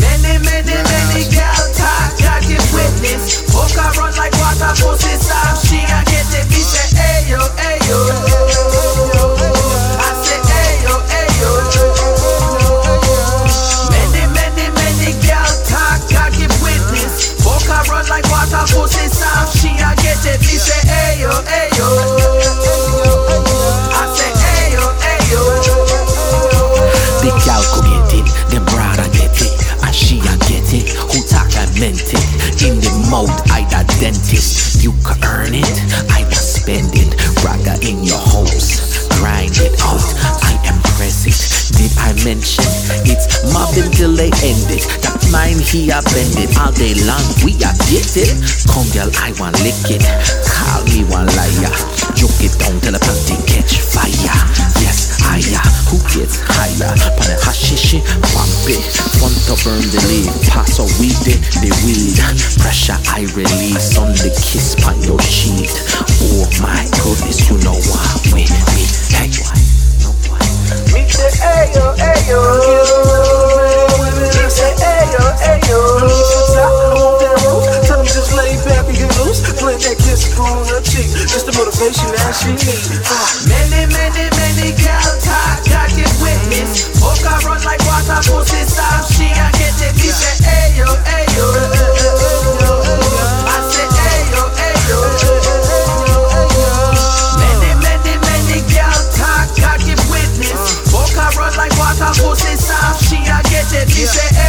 Many, many, many gal Big gal it, them brother get it, and she a get it. Who talk and meant it? In the mode, I the dentist. You can earn it, I the spend it. Rather in your house, grind it out. I am present. Did I mention it's mobbing till they end it? That mine he a bend it all day long. We a get it. Come girl, I want lick it. Call me one liar. Gets higher? Pan the hashishi, pump it. Fun to burn the leaf. Pass a weed it, the weed. Pressure I release on the kiss pan your sheet. Oh my goodness, you know what with me. Hey, why? No why? Me say ayo, ayo. Me say ayo, ayo. Tell them just lay back and get loose. Plant that kiss on her cheek. Just the motivation that she needs. Ah. Many, many, get it.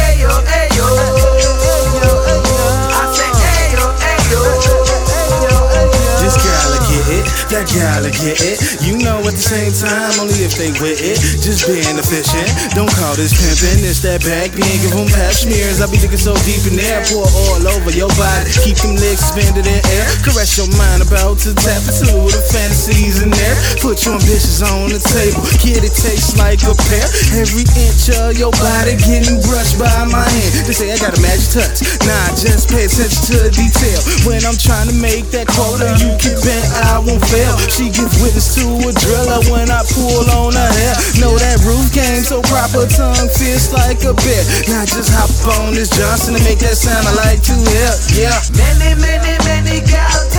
That gal get it. You know at the same time, only if they with it. Just being efficient. Don't call this pimping, it's that back being give them pap smears. I be digging so deep in there, pour all over your body. Keep them legs suspended in air. Caress your mind about to tap into the fantasies in there. Put your ambitions on the table. Kid, it tastes like a pear. Every inch of your body getting brushed by my hand. They say I got a magic touch. Nah, just pay attention to the detail. When I'm trying to make that quota, you can bet I won't fail. She gives witness to a driller when I pull on her hair. Know that roof game so proper, tongue fierce like a bear. Now just hop on this Johnson and make that sound I like to hear. Yeah. Many, many, many gal